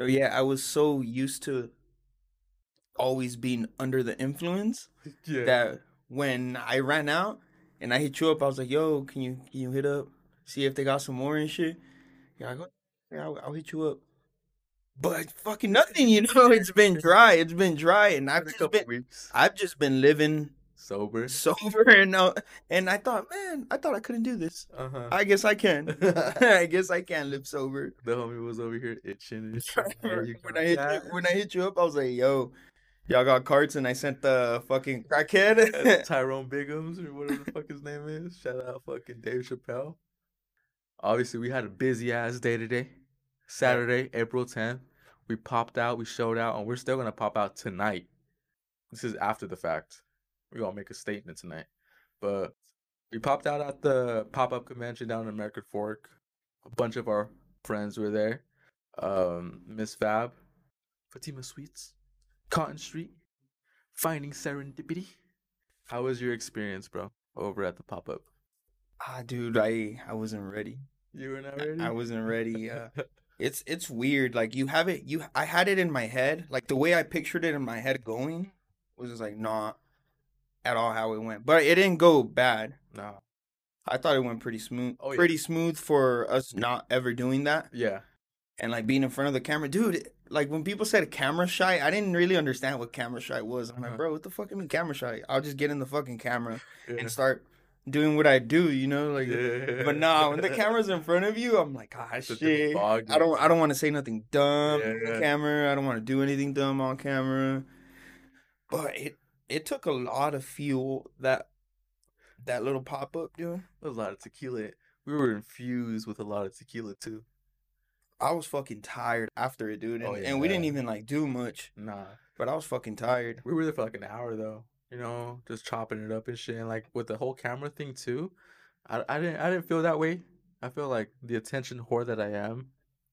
So yeah, I was so used to always being under the influence Yeah. that when I ran out and I hit you up, I was like, "Yo, can you can you hit up, see if they got some more and shit?" Yeah, I go, yeah, I'll, I'll hit you up. But fucking nothing, you know. It's been dry. It's been dry, and I've just been weeks. I've just been living Sober. sober, and uh, and I thought, man, I thought I couldn't do this. Uh-huh. I guess I can. I guess I can live sober. The homie was over here itching. and shit. Hey, you when I hit you, when I hit you up, I was like, "Yo, y'all got carts," and I sent the fucking crackhead. Tyrone Biggums or whatever the fuck his name is. Shout out fucking Dave Chappelle. Obviously, we had a busy ass day today. Saturday, April 10th. We popped out, we showed out, and we're still gonna pop out tonight. This is after the fact. We're gonna make a statement tonight. But we popped out at the pop up convention down in American Fork. A bunch of our friends were there. Um, Miss Fab, Fatima Sweets, Cotton Street, Finding Serendipity. How was your experience, bro, over at the pop up? ah, dude, I I wasn't ready. You were not ready. I wasn't ready. Uh, it's it's weird. Like you have it. You I had it in my head. Like the way I pictured it in my head going was just like not at all how it went. But it didn't go bad. nah. I thought it went pretty smooth. Oh, yeah. Pretty smooth for us not ever doing that Yeah. and like being in front of the camera, dude. Like when people said camera shy, I didn't really understand what camera shy was. I'm like, Uh-huh. bro, what the fuck I mean camera shy? I'll just get in the fucking camera Yeah. and start doing what I do, you know, like. yeah. But nah, when the camera's in front of you, I'm like, ah, shit. I don't, I don't want to say nothing dumb on camera. I don't want to do anything dumb on camera. But it, it took a lot of fuel that, that little pop up, dude. A lot of tequila. We were infused with a lot of tequila too. I was fucking tired after it, dude, oh, and, Oh, and we didn't even like do much. Nah. But I was fucking tired. We were there for like an hour though. You know, just chopping it up and shit. And like with the whole camera thing too, I, I didn't I didn't feel that way. I feel like the attention whore that I am.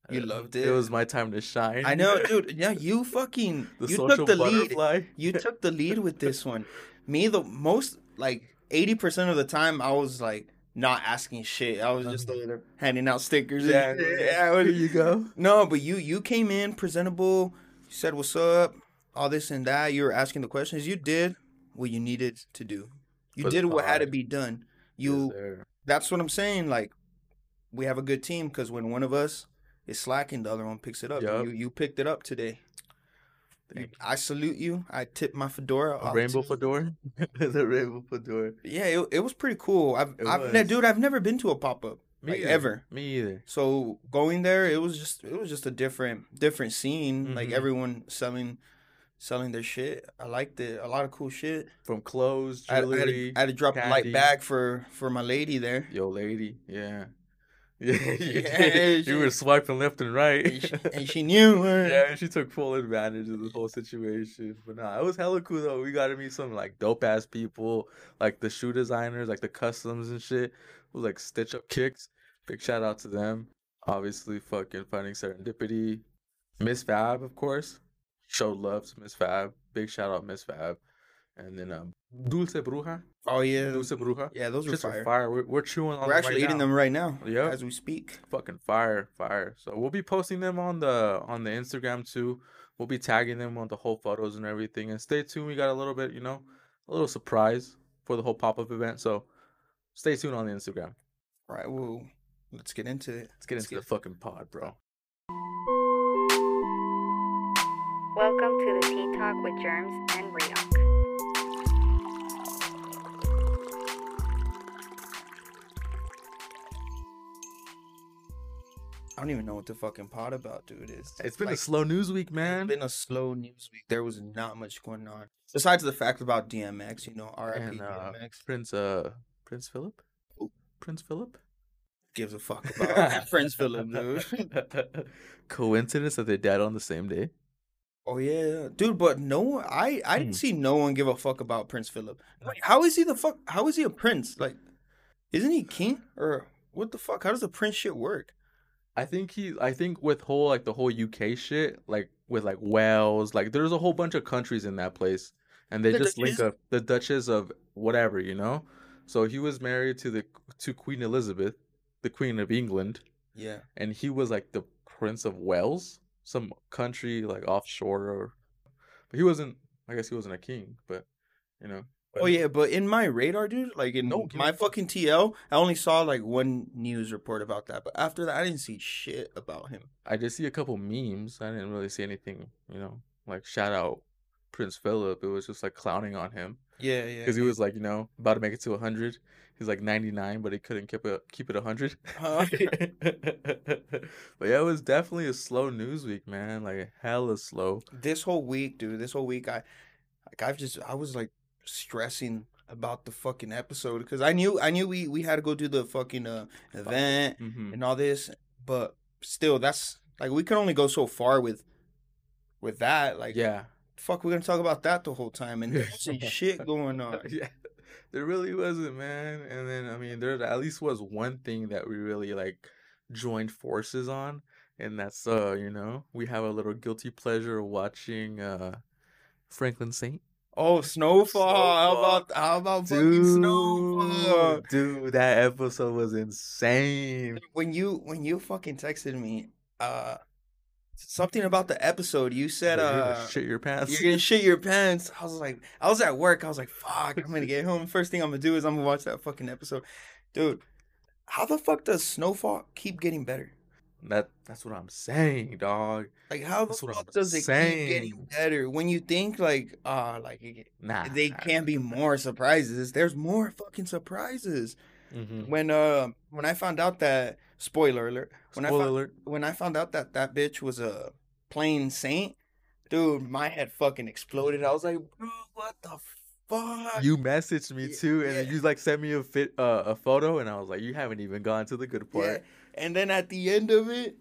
You uh, loved It it. was my time to shine. I know, dude. Yeah, you fucking the you social took the lead. You took the lead with this one. Me, the most like eighty percent of the time, I was like not asking shit. I was just over handing out stickers. and Yeah, shit. yeah. I was- you go. No, but you you came in presentable. You said what's up, all this and that. You were asking the questions. You did what you needed to do. You For did what had to be done. You. sir. that's what I'm saying. Like we have a good team because when one of us is slacking, the other one picks it up. Yup. You you picked it up today. You- I salute you. I tip my fedora. A rainbow fedora. the rainbow fedora. Yeah, it, it was pretty cool. I've, I've ne- dude, I've never been to a pop up Me like ever. Me either. So going there, it was just it was just a different different scene. Like Mhm. everyone selling selling their shit. I liked it. A lot of cool shit. From clothes, I, I, had, jewelry, to, I had to drop a light bag for for my lady there. Yo, lady. Yeah. Yeah, she- you were swiping left and right. And she, and she knew. uh, yeah, she took full advantage of the whole situation. But nah, it was hella cool though. We got to meet some like dope ass people, like the shoe designers, like the customs and shit. It was like stitch up kicks. Big shout out to them. Obviously, fucking finding serendipity. Miss Fab, of course. Showed love to Miss Fab. Big shout out Miss Fab. And then um, Dulce Bruja. Oh yeah, Dulce Bruja. yeah, those were Just fire. fire. We're, we're chewing on We're them actually right eating now. them right now Yep. as we speak. fucking fire fire so we'll be posting them on the on the instagram too we'll be tagging them on the whole photos and everything and stay tuned we got a little bit you know a little surprise for the whole pop-up event so stay tuned on the instagram Right. Well, let's get into it. let's get into the fucking pod bro Welcome to the Tea Talk with Germs I don't even know what the fucking pod about, dude. It's it's been a slow news week man It's been a slow news week. There was not much going on besides the fact about DMX. You know, R.I.P. and uh, DMX prince uh prince philip prince philip gives a fuck about Prince Philip, dude. coincidence that they died on the same day Oh yeah, dude. But no one, I I didn't Hmm. see no one give a fuck about Prince Philip. Like, how is he the fuck? How is he a prince? Like, isn't he king or what the fuck? How does the prince shit work? I think he I think with whole like the whole UK shit, like with like Wales, like there's a whole bunch of countries in that place. And they The just link up the Duchess of whatever, you know? So he was married to the to Queen Elizabeth, the Queen of England, Yeah. and he was like the Prince of Wales. some country like offshore or but he wasn't I guess he wasn't a king, but you know. Oh yeah, but in my radar, dude, like in No, my fucking TL, I only saw like one news report about that. But after that, I didn't see shit about him. I did see a couple memes. I didn't really see anything, you know, like shout out Prince Philip. It was just like clowning on him Yeah, yeah. because he was like, you know, about to make it to 100. He's like 99, but he couldn't keep it keep it 100. Huh? but yeah, it was definitely a slow news week, man. Like hella slow. this whole week, dude. This whole week, I like I've just I was like stressing about the fucking episode because I knew I knew we we had to go do the fucking uh event hmm and all this, but still, that's like we can only go so far with with that. Like, yeah. fuck, we're gonna talk about that the whole time, and there's some shit going on. yeah, there really wasn't, man. And then I mean, there at least was one thing that we really like joined forces on, and that's uh, you know, we have a little guilty pleasure watching uh, Franklin Saint. Oh, Snowfall! How about how about fucking Snowfall? dude, that episode was insane. When you when you fucking texted me, uh, something about the episode, you said, you're gonna uh, shit your pants. you're gonna shit your pants. I was like, I was at work. I was like, fuck, I'm gonna get home. First thing I'm gonna do is I'm gonna watch that fucking episode, dude. How the fuck does Snowfall keep getting better? That that's what I'm saying, dog. Like, how the fuck does it keep getting better? When you think like, uh, like Nah, they can't be more surprises. There's more fucking surprises. Mm-hmm. When uh, when I found out that spoiler alert, when I Spoiler found, alert. when I found out that that bitch was a plain saint, dude, my head fucking exploded. I was like, bro, what the fuck? You messaged me Yeah, too, and yeah. you like sent me a fit uh, a photo, and I was like, you haven't even gone to the good yeah. Part. And then at the end of it,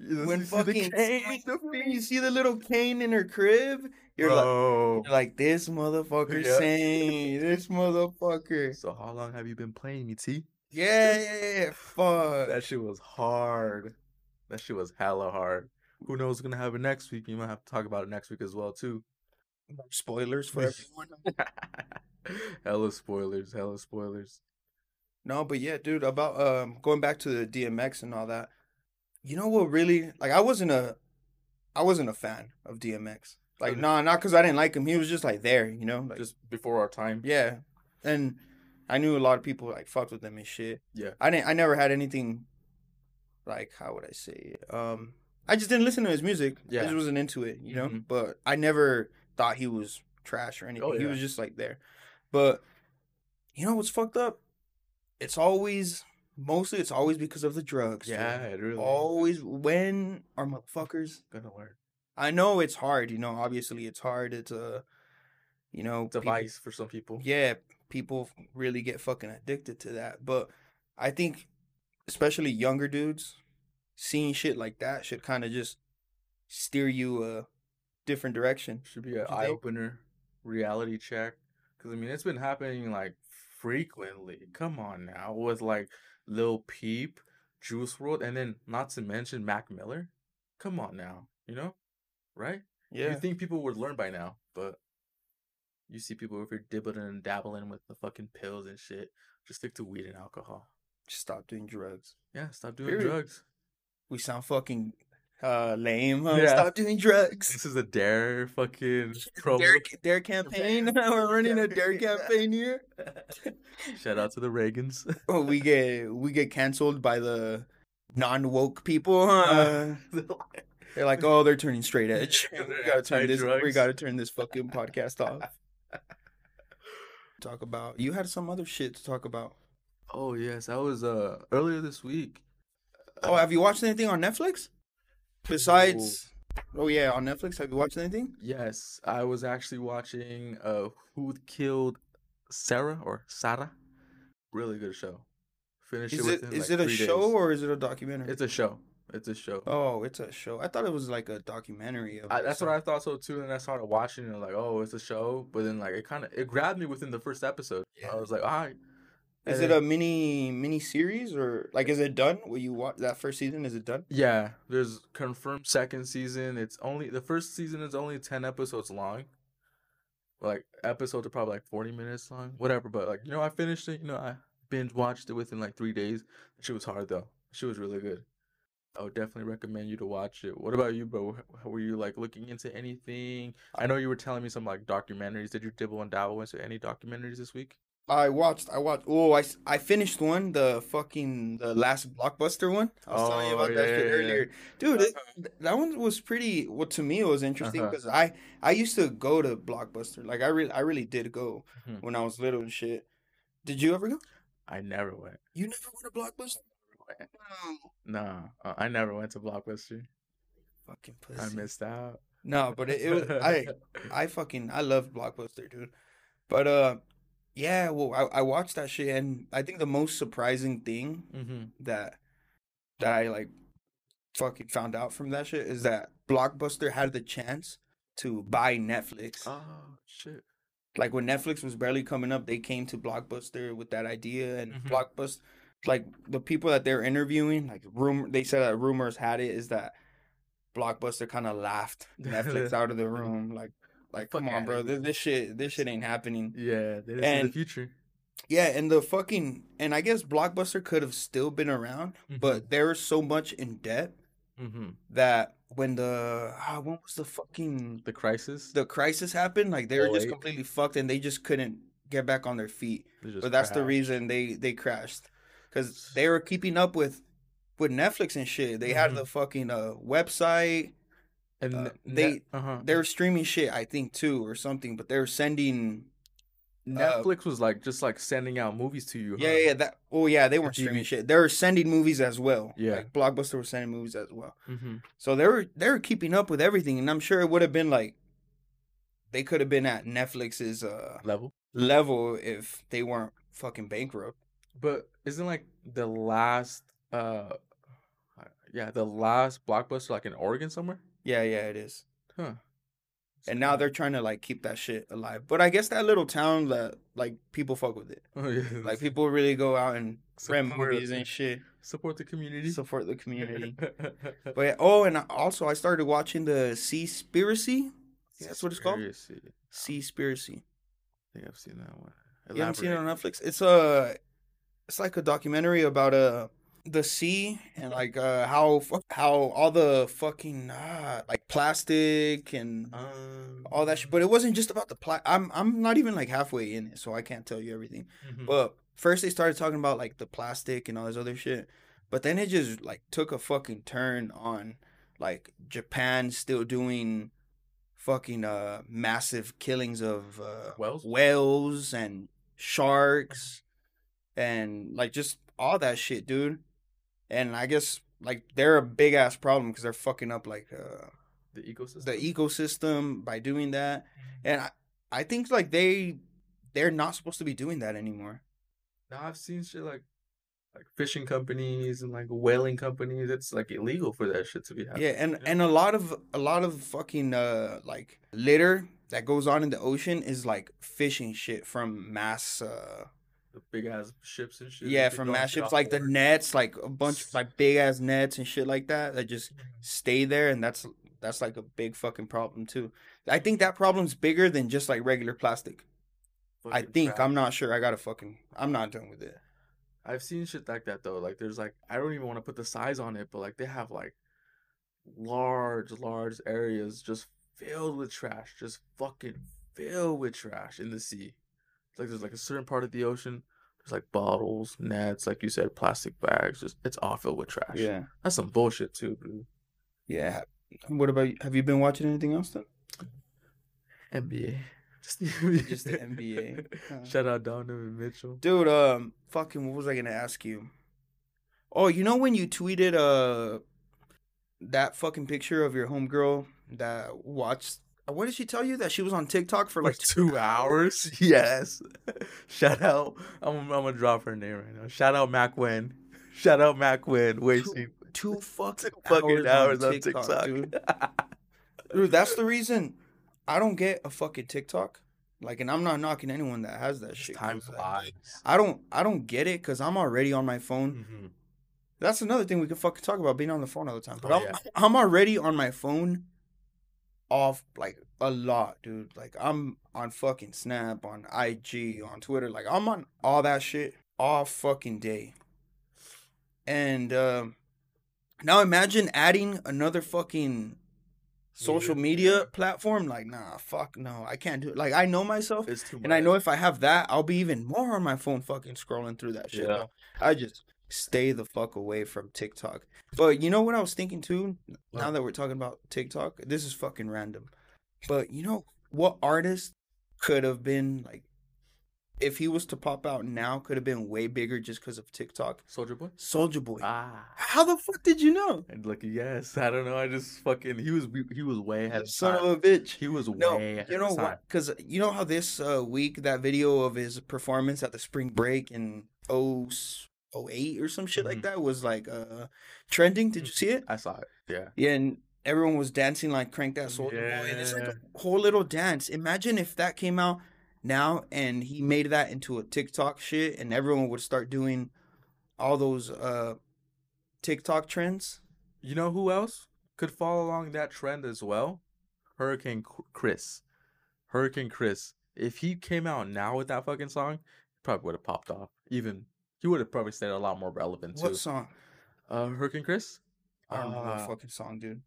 You when see the fucking cane, you see the little cane in her crib, you're like, you're like this motherfucker Yeah. saint, this motherfucker. So how long have you been playing me, T? Yeah, yeah, yeah. Fuck. That shit was hard. That shit was hella hard. Who knows what's gonna happen next week? You might have to talk about it next week as well too. Spoilers for everyone. hella spoilers, hella spoilers. No, but yeah, dude, about um going back to the DMX and all that. You know what really like I wasn't a I wasn't a fan of DMX. Like Okay. nah, not cuz I didn't like him. He was just like there, you know? Like Just before our time. yeah. And I knew a lot of people like fucked with him and shit. Yeah. I didn't I never had anything like how would I say? it? Um I just didn't listen to his music. I Yeah. just wasn't into it, you know? Mhm. But I never thought he was trash or anything. He yeah. was just like there. But you know what's fucked up? It's always mostly it's always because of the drugs. dude. Yeah, it really Always when are motherfuckers gonna learn. I know it's hard, you know, obviously it's hard. It's a you know device people- for some people. yeah, people really get fucking addicted to that. But I think, especially younger dudes, seeing shit like that should kind of just steer you a different direction. Should be an eye opener, reality check. Because I mean, it's been happening like frequently. Come on now, with like Lil Peep, Juice WRLD, and then not to mention Mac Miller. Come on now, you know, right? Yeah, You think people would learn by now, but you see people over you're dibbling and dabbling with the fucking pills and shit. Just stick to weed and alcohol. just stop doing drugs. Yeah, stop doing Period. drugs. We sound fucking uh, lame. Huh? Yeah. Stop doing drugs. This is a dare fucking promo. Dare, dare campaign. We're running a dare campaign here. Shout out to the Reagans. Oh, we get we get canceled by the non woke people. Huh? They're like, oh, they're turning straight edge. we gotta turn this. We gotta turn this fucking podcast off. Talk about. You had some other shit to talk about. Oh yes, that was uh earlier this week. Oh, have you watched anything on Netflix? Besides, oh yeah, on Netflix. Have you watched anything? Yes, I was actually watching uh Who Killed Sarah or Sarah. Really good show. Finished Is it it is like it a show days. or is it a documentary? It's a show. It's a show. oh, it's a show. I thought it was like a documentary. Of I, that's what I thought so too. And I started watching it, like, oh, it's a show. But then, like, it kind of it grabbed me within the first episode. Yeah. I was like, all right. Is it a mini mini series or like is it done? Will you watch that first season? Is it done? Yeah, there's confirmed second season. It's only the first season is only ten episodes long. Like episodes are probably like forty minutes long, whatever. But like you know, I finished it. You know, I binge watched it within like three days. She was hard though. She was really good. I would definitely recommend you to watch it. What about you, bro? Were you like looking into anything? I know you were telling me some like documentaries. Did you dibble and dabble into any documentaries this week? I watched. I watched. Oh, I, I finished one. The fucking the last blockbuster one. I was telling you Oh, about that yeah, shit yeah, yeah. earlier, dude. It, that one was pretty. Well, to me, it was interesting Uh-huh. because I I used to go to blockbuster. Like I really I really did go Mhm. when I was little and shit. Did you ever go? I never went. You never went to blockbuster? No. Nah, uh, I never went to Blockbuster. Fucking pussy. I missed out. No, but it, it was I I fucking I love Blockbuster, dude. But uh, yeah. Well, I I watched that shit, and I think the most surprising thing hmm that that I like fucking found out from that shit is that Blockbuster had the chance to buy Netflix. Oh shit. Like when Netflix was barely coming up, they came to Blockbuster with that idea, and Mhm. Blockbuster, like the people that they're interviewing, like rumor, they said that rumors had it is that Blockbuster kind of laughed Netflix out of the room, like, like come on, bro, this, this shit, this shit ain't happening. Yeah, they see And- the future. Yeah, and the fucking and I guess Blockbuster could have still been around, but there was so much in debt hmm that when the ah, when was the fucking the crisis. the crisis happened, like they were just 08. completely fucked and they just couldn't get back on their feet. But that's the reason they they crashed because they were keeping up with with Netflix and shit. They had Mhm. the fucking uh website. And uh, they- uh-huh. They were streaming shit, I think too, or something. But they're sending. uh, Netflix was like just like sending out movies to you. Yeah, huh? yeah, yeah, that. Oh yeah, they weren't TV. streaming shit. They were sending movies as well. Yeah. like Blockbuster was sending movies as well. Mm-hmm. So they were they were keeping up with everything, and I'm sure it would have been like they could have been at Netflix's uh Level. level if they weren't fucking bankrupt. But isn't like the last uh yeah, the last blockbuster like in Oregon somewhere? Yeah, yeah, it is. Huh. And now they're trying to like keep that shit alive. But I guess that little town that like people fuck with it. Oh yeah. Like people really go out and rent Support- movies and shit, support the community. support the community. But yeah, oh, and I- also I started watching the Seaspiracy. Yeah, that's what it's called? Conspiracy. Seaspiracy. I think I've seen that one. You haven't seen it on Netflix? It's a, it's like a documentary about uh the sea and like uh how how all the fucking uh, like plastic and Um, all that shit. But it wasn't just about the pla. I'm I'm not even like halfway in it, so I can't tell you everything. mhm. But first they started talking about like the plastic and all this other shit, but then it just like took a fucking turn on like Japan still doing fucking uh massive killings of uh Whales? whales and sharks and like just all that shit, dude. And I guess like they're a big ass problem because they're fucking up like uh the ecosystem. the ecosystem by doing that. And I, I think like they they're not supposed to be doing that anymore. Now I've seen shit like like fishing companies and like whaling companies. It's like illegal for that shit to be happening. Yeah, and and a lot of a lot of fucking uh like litter that goes on in the ocean is like fishing shit from mass uh the big ass ships and shit. yeah from mass ships like the nets like a bunch of like big ass nets and shit like that that just mm-hmm. stay there and that's that's like a big fucking problem too. I think that problem's bigger than just like regular plastic. I think. I'm not sure. I gotta fucking I'm not done with it. I've seen shit like that though. Like there's like I don't even want to put the size on it, but like they have like large, large areas just filled with trash, just fucking filled with trash in the sea. Like there's like a certain part of the ocean. There's like bottles, nets, like you said, plastic bags. Just it's all filled with trash. Yeah, that's some bullshit too, dude. yeah. What about you? Have you been watching anything else then? NBA, just the Just the NBA. Huh. Shout out Donovan Mitchell. Dude, um, fucking, what was I gonna ask you? Oh, you know when you tweeted uh that fucking picture of your homegirl that watched? What did she tell you that she was on TikTok for like, like two hours. Yes. Shout out. I'm, I'm gonna drop her name right now. Shout out Mac Wen. Shout out Mac Wen. Wasting two fucking fucking hours on TikTok, TikTok. dude. Dude, that's the reason I don't get a fucking TikTok. Like, and I'm not knocking anyone that has that shit. Time flies. I don't, I don't get it because I'm already on my phone. Mhm. That's another thing we could fucking talk about being on the phone all the time. But Oh, I'm, yeah. I'm already on my phone off like a lot, dude. Like I'm on fucking Snap, on IG, on Twitter. Like I'm on all that shit all fucking day. And um Now imagine adding another fucking social media platform. Like, nah, fuck no, I can't do it. Like, I know myself, It's too much. and I know if I have that, I'll be even more on my phone, fucking scrolling through that shit. Yeah. I just stay the fuck away from TikTok. But you know what I was thinking too? Now that we're talking about TikTok, this is fucking random. But you know what artist could have been like, if he was to pop out now, could have been way bigger just because of TikTok? Soldier Boy. Soldier Boy. Ah. How the fuck did you know? And like yes, I don't know. I just fucking he was he was way ahead of Son time. of a bitch. he was No, way ahead you know of what? Because you know how this uh, week that video of his performance at the spring break in 0, 08 or some shit like Mhm. that was like uh trending. Did you see it? I saw it. Yeah. Yeah, and everyone was dancing like crank that soldier boy, and it's like a whole little dance. Imagine if that came out now and he made that into a TikTok shit, and everyone would start doing all those uh TikTok trends. You know who else could follow along that trend as well? Hurricane Chris. Hurricane Chris. If he came out now with that fucking song, probably would have popped off. Even he would have probably stayed a lot more relevant too. What song? Uh, Hurricane Chris. I don't know Uh, the fucking song, dude.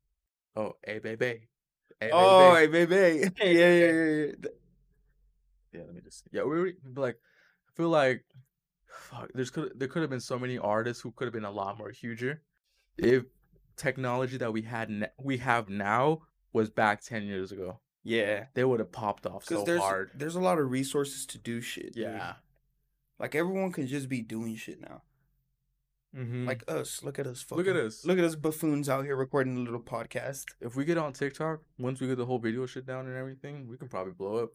Oh, hey baby. Hey Oh, baby. hey, yeah, yeah, yeah, yeah. Yeah, let me just. Yeah, we were like, I feel like, fuck. There's could there could have been so many artists who could have been a lot more huger, if technology that we had ne- we have now was back ten years ago. Yeah, They would have popped off so there's hard. there's a lot of resources to do shit. Yeah. Like everyone can just be doing shit now. Mm-hmm. Like, us, look at us. Look at fucking- us. Look at us buffoons out here recording a little podcast. if we get on TikTok, once we get the whole video shit down and everything, we can probably blow up.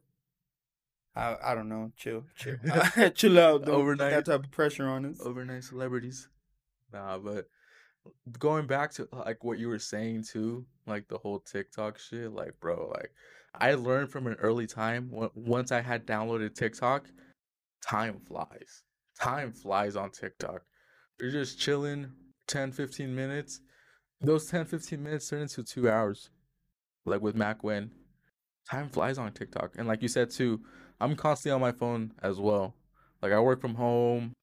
I I don't know. Chill, chill, chill out. Don't put Overnight. that type of pressure on us. overnight celebrities. Nah, but going back to like what you were saying too, like the whole TikTok shit, like bro, like I learned from an early time once I had downloaded TikTok, time flies. Time flies on TikTok. You're just chilling 10 15 minutes. Those 10 15 minutes turn into 2 hours. Like with Mac Wen. Time flies on TikTok. And like you said too, I'm constantly on my phone as well. Like I work from home.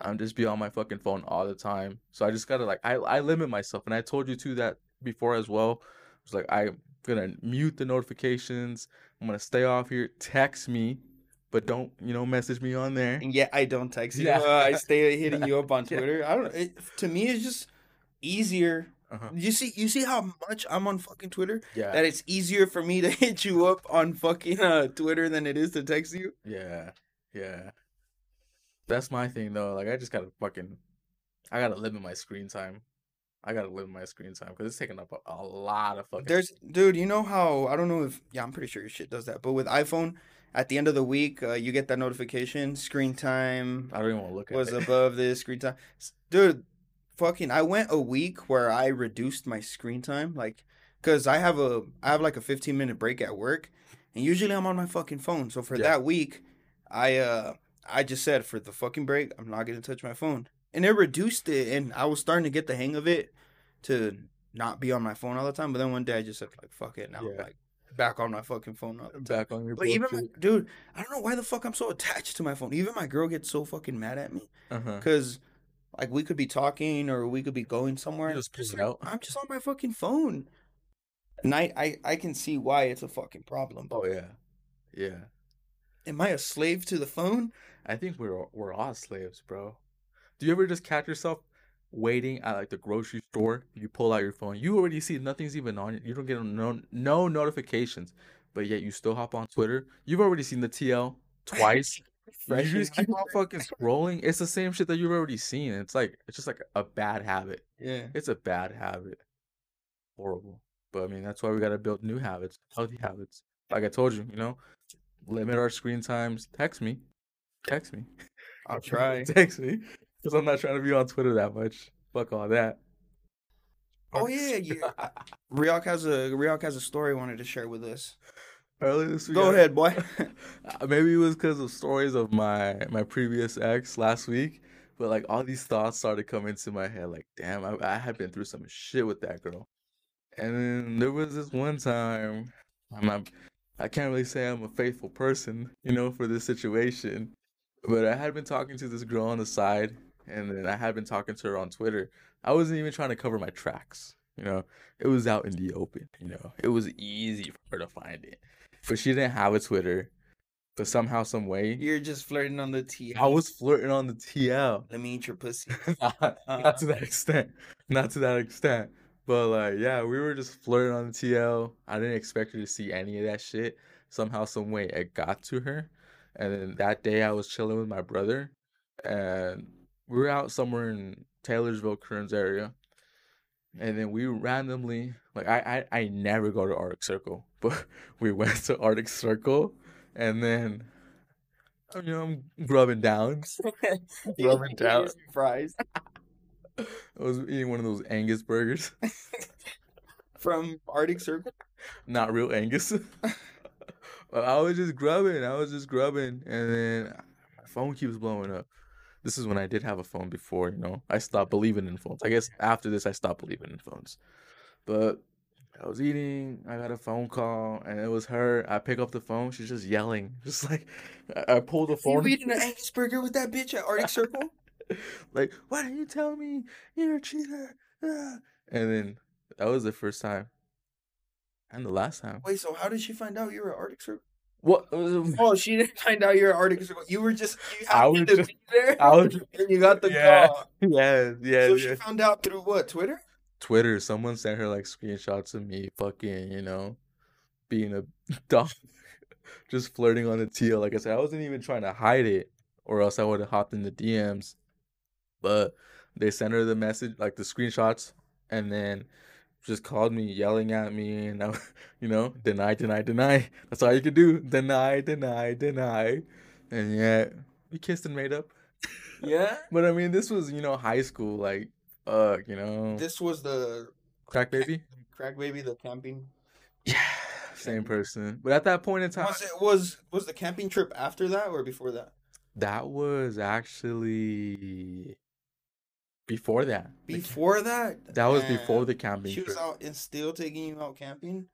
I'm just be on my fucking phone all the time. So I just gotta like I I limit myself, and I told you too that before as well. It's like I'm gonna mute the notifications. I'm gonna stay off here. Text me, but don't you know message me on there. And yet I don't text you. Yeah. Uh, I stay hitting you up on Yeah. Twitter. I don't. It, to me, it's just easier. Uh-huh. You see, you see how much I'm on fucking Twitter. Yeah, That it's easier for me to hit you up on fucking uh, Twitter than it is to text you. yeah, yeah. That's my thing though. Like I just gotta fucking, I gotta limit my screen time. I gotta limit my screen time because it's taking up a, a lot of fucking. There's, dude, you know how I don't know if yeah, I'm pretty sure your shit does that, but with iPhone, at the end of the week, uh, you get that notification, screen time I don't even want to look at was it. above this screen time. Dude, fucking, I went a week where I reduced my screen time, like, cause I have a, I have like a 15 minute break at work, and usually I'm on my fucking phone. So for Yeah. that week, I, uh, I just said for the fucking break, I'm not gonna touch my phone, and it reduced it, and I was starting to get the hang of it, to not be on my phone all the time. But then one day I just said like, fuck it, now I'm Yeah. like back on my fucking phone. Time. Back on your phone. But even my, dude, I don't know why the fuck I'm so attached to my phone. Even my girl gets so fucking mad at me. uh-huh. Cause like we could be talking or we could be going somewhere. You just pull it out. I'm just on my fucking phone. And I, I, I can see why it's a fucking problem. But Oh yeah, yeah. am I a slave to the phone? I think we're we're all slaves, bro. Do you ever just catch yourself waiting at like the grocery store? You pull out your phone. You already see nothing's even on it. You don't get no no notifications, but yet you still hop on Twitter. You've already seen the TL twice. right? you just keep on fucking scrolling. It's the same shit that you've already seen. It's like it's just like a bad habit. Yeah. It's a bad habit. Horrible. But I mean, that's why we gotta build new habits, healthy habits. Like I told you, you know, limit our screen times. Text me. Text me. I'll try. Text me. Because I'm not trying to be on Twitter that much. Fuck all that. Oh yeah, yeah. Ryok has a Ryok has a story he wanted to share with us. Earlier this week. Go I- ahead, boy. Uh, Maybe it was because of stories of my my previous ex last week, but like all these thoughts started coming to my head. Like, damn, I, I had been through some shit with that girl. And then there was this one time, I'm not, I can't really say I'm a faithful person, you know, for this situation, but I had been talking to this girl on the side and then I had been talking to her on Twitter. I wasn't even trying to cover my tracks. You know, it was out in the open. You know, it was easy for her to find it, but she didn't have a Twitter. But somehow, some way, You're just flirting on the TL. I was flirting on the TL. Let me eat your pussy. not, not to that extent. Not to that extent. But like, yeah, we were just flirting on the TL. I didn't expect her to see any of that shit. Somehow, some way, it got to her. And then that day, I was chilling with my brother, and we were out somewhere in Taylorsville, Kearns area. And then we randomly, like, I, I, I never go to Arctic Circle, but we went to Arctic Circle, and then, you know, I'm grubbing down, grubbing down. Fries I was eating one of those Angus burgers. from Arctic Circle. Not real Angus. but I was just grubbing. I was just grubbing. And then my phone keeps blowing up. This is when I did have a phone before, you know. I stopped believing in phones. I guess after this, I stopped believing in phones. But I was eating. I got a phone call, and it was her. I pick up the phone. She's just yelling. Just like, I I pulled the phone. You eating an Angus burger with that bitch at Arctic Circle? like, why didn't you tell me you're a cheater? Ah. And then that was the first time. And the last time. Wait, so how did she find out you were at Arctic Circle? What? Oh, she didn't find out you're at Arctic Circle. You were just you happened to just- be there. I was- and you got the Yeah. call. yeah, yeah, so yeah. she found out through what? Twitter? Twitter, someone sent her like screenshots of me fucking, you know, being a dog, just flirting on the TL. Like I said, I wasn't even trying to hide it, or else I would have hopped in the DMs. But they sent her the message, like the screenshots, and then just called me, yelling at me, and I, you know, deny, deny, deny. That's all you could do. Deny, deny, deny. And yet we kissed and made up. Yeah. But I mean, this was, you know, high school, like, uh, you know, This was the crack baby. crack baby, the camping. Yeah, same person. But at that point in time, Was it was was the camping trip after that or before that? that was actually before that. Before that? that was before the camping She was trip. out and still taking you out camping.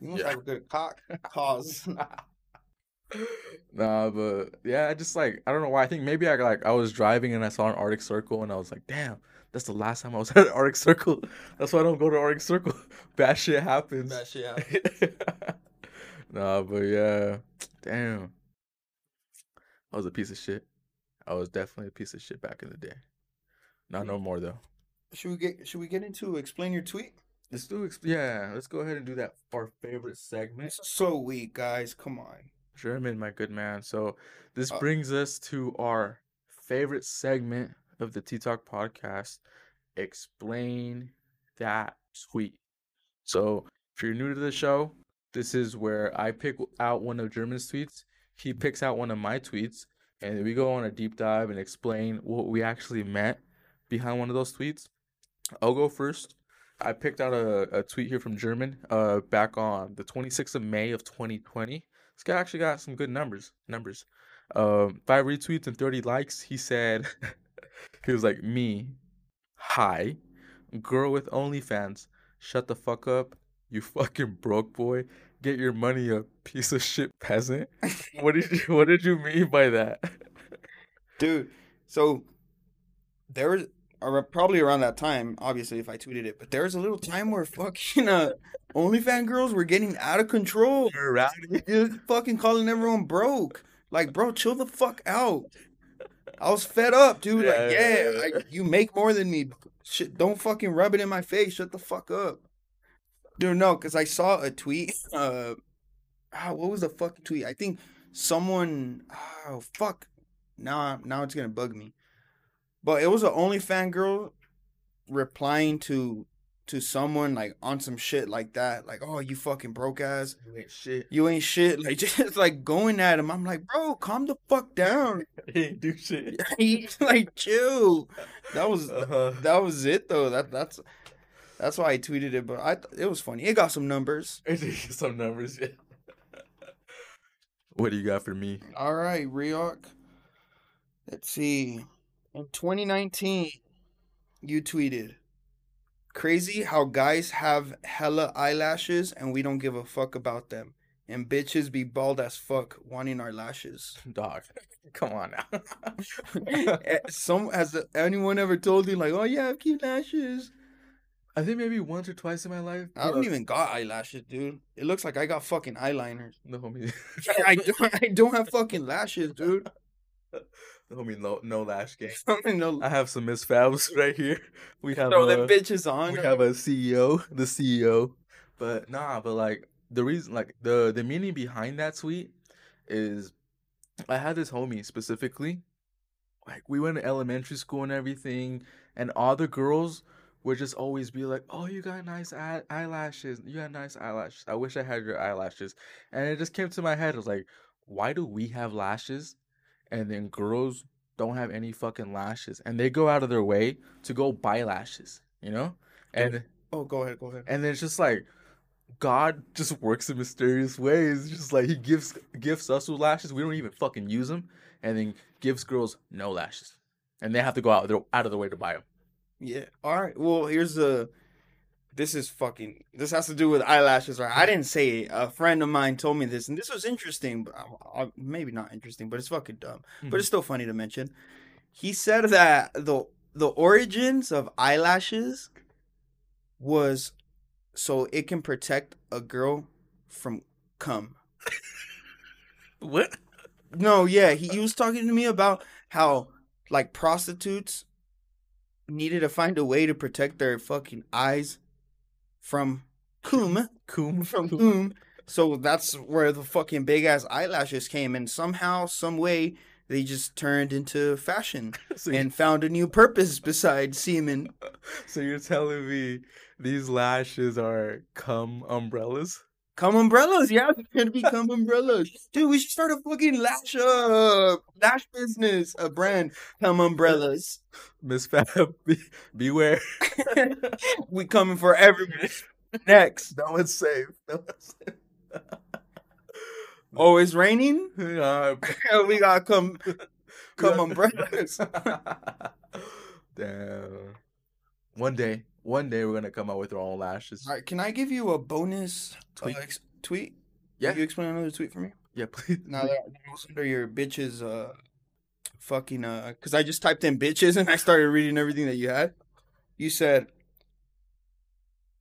You must Yeah. have a good cock cause. nah, but yeah, I just like I don't know why. I think maybe I like I was driving and I saw an Arctic Circle and I was like, damn, that's the last time I was at an Arctic Circle. That's why I don't go to Arctic Circle. Bad shit happens. That shit happened. nah, but yeah, damn. I was a piece of shit. I was definitely a piece of shit back in the day. Not no more though. Should we get should we get into explain your tweet? Let's do ex- yeah. Let's go ahead and do that. Our favorite segment, It's so weak, guys. Come on. German, my good man. So this Uh, brings us to our favorite segment of the T Talk podcast. Explain that tweet. So if you're new to the show, this is where I pick out one of German's tweets. He picks out one of my tweets, and we go on a deep dive and explain what we actually meant behind one of those tweets. I'll go first. I picked out a, a tweet here from German uh back on the 26th of May of 2020. This guy actually got some good numbers. Numbers. Um, five retweets and 30 likes. He said he was like me. Hi, girl with OnlyFans. Shut the fuck up, you fucking broke boy. Get your money, you piece of shit peasant. what did you What did you mean by that? Dude, so there was probably around that time, obviously if I tweeted it, but there was a little time where fucking uh OnlyFans girls were getting out of control. You're. Just fucking calling everyone broke. Like, bro, chill the fuck out. I was fed up, dude. Like, Yeah, yeah, yeah, like, you make more than me. Shit, don't fucking rub it in my face. Shut the fuck up. Dude, no, because I saw a tweet. Uh, ah, what was the fucking tweet? I think someone. Oh fuck. Now, now it's gonna bug me. But it was an OnlyFans girl replying to to someone like on some shit like that. Like, oh, you fucking broke ass. You ain't shit. You ain't shit. Like just like going at him. I'm like, bro, calm the fuck down. He ain't do shit. He's like, chill. That was Uh-huh. that was it though. That that's that's why I tweeted it. But I it was funny. It got some numbers. It did get some numbers, yeah. What do you got for me? All right, Reok. Let's see. In 2019, you tweeted, "Crazy how guys have hella eyelashes and we don't give a fuck about them. and bitches be bald as fuck wanting our lashes. Dog. Come on now. Eh, Some has anyone ever told you like, oh yeah, I have cute lashes? I think maybe once or twice in my life. I don't even got eyelashes, dude. It looks like I got fucking eyeliners. No, homie. I don't, I don't have fucking lashes, dude. Homie no, no lash game. I don't. I have some Miss Fabs right here. We have Throw uh, them bitches on. we have a CEO, the CEO. But nah, but like the reason like the the meaning behind that tweet is I had this homie specifically. Like we went to elementary school and everything, and all the girls would just always be like, "Oh, you got nice eye- eyelashes. You got nice eyelashes. I wish I had your eyelashes." And it just came to my head. I was like, "Why do we have lashes, and then girls don't have any fucking lashes, and they go out of their way to go buy lashes, you know?" And oh, go ahead, go ahead. and then it's just like God just works in mysterious ways. Just like He gives gifts us with lashes, we don't even fucking use them, and then gives girls no lashes, and they have to go out their out of the way to buy them. Yeah. All right. Well, here's the. This is fucking. This has to do with eyelashes, right? I didn't say it. A friend of mine told me this, and this was interesting. But I, I- maybe not interesting, but it's fucking dumb. But it's mm-hmm. still funny to mention. He said that the the origins of eyelashes was so it can protect a girl from cum. what? No, yeah, he, he was talking to me about how like prostitutes needed to find a way to protect their fucking eyes from cum, Coom from cum. Mm. So that's where the fucking big ass eyelashes came, and somehow, some way, they just turned into fashion So, you- and found a new purpose besides semen. so you're telling me these lashes are cum umbrellas? Cum umbrellas, yeah, they're gonna become umbrellas, dude. We should start a fucking lash uh lash business, a brand. Come umbrellas. Miss Fab, be, beware. we coming for everyone. Next. No one's safe. No one's safe. Oh, it's raining. Yeah, we gotta come, come umbrellas. Damn. One day, one day we're gonna come out with our own lashes. All right, can I give you a bonus Tweet. tweet? Uh, ex- tweet? Yeah. Can you explain another tweet for me? Yeah, please. Now was under your bitches, uh, fucking, uh, because I just typed in bitches and I started reading everything that you had. You said,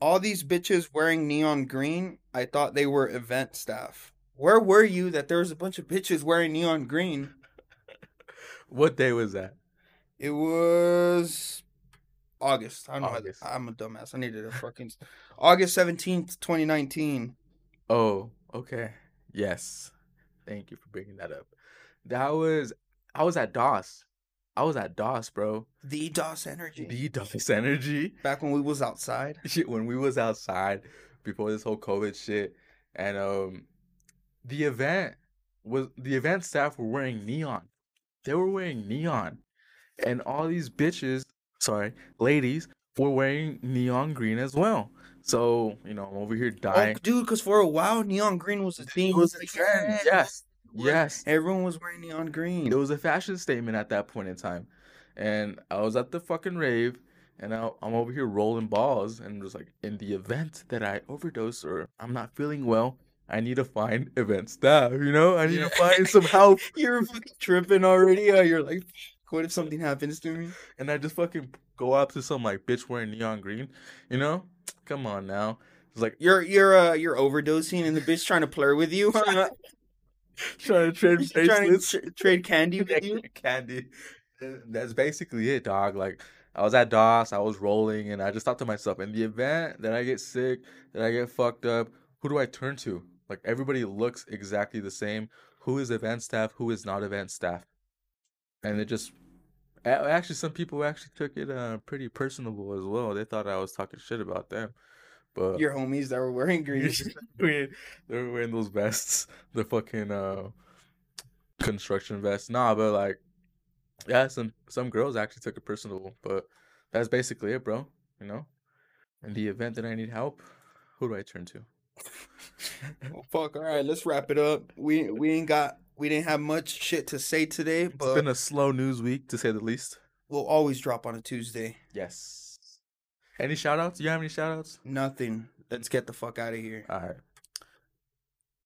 all these bitches wearing neon green, I thought they were event staff. Where were you that there was a bunch of bitches wearing neon green? What day was that? It was August. I don't know. August. I'm a dumbass. I needed a fucking August 17th, 2019. Oh, okay. Yes. Thank you for bringing that up. That was I was at Das. I was at Das, bro. The Das Energi. The Das Energi. Back when we was outside. shit when we was outside before this whole COVID shit, and um, the event was the event staff were wearing neon. They were wearing neon, and all these bitches, sorry, ladies, were wearing neon green as well. So you know, I'm over here Oh, dying. dude, because for a while, neon green was a thing. It was a trend. Yes, yes. Everyone was wearing neon green. It was a fashion statement at that point in time. And I was at the fucking rave and I, I'm over here rolling balls and just like, in the event that I overdose or I'm not feeling well, I need to find event staff, you know? I need Yeah. to find some help. You're fucking tripping already. You're like, what if something happens to me? And I just fucking go up to some like bitch wearing neon green, you know? Come on now. It's like You're you're uh you're overdosing and the bitch trying to flirt with you. trying to trade trying to bracelets. tr- trade candy with you. candy. That's basically it, dog. Like I was at Das, I was rolling, and I just thought to myself, in the event that I get sick, that I get fucked up, who do I turn to? Like everybody looks exactly the same. Who is event staff? Who is not event staff? And it just actually some people actually took it uh pretty personable as well. They thought I was talking shit about them. But Your homies that were wearing green. they were wearing those vests, the fucking uh construction vests. Nah, but like, yeah, some some girls actually took it personal, but that's basically it, bro. You know, in the event that I need help, who do I turn to? Well, fuck. All right, let's wrap it up. We we ain't got we didn't have much shit to say today, but it's been a slow news week to say the least. we'll always drop on a Tuesday. Yes. Any shout outs? You have any shout outs? Nothing. Let's get the fuck out of here. All right.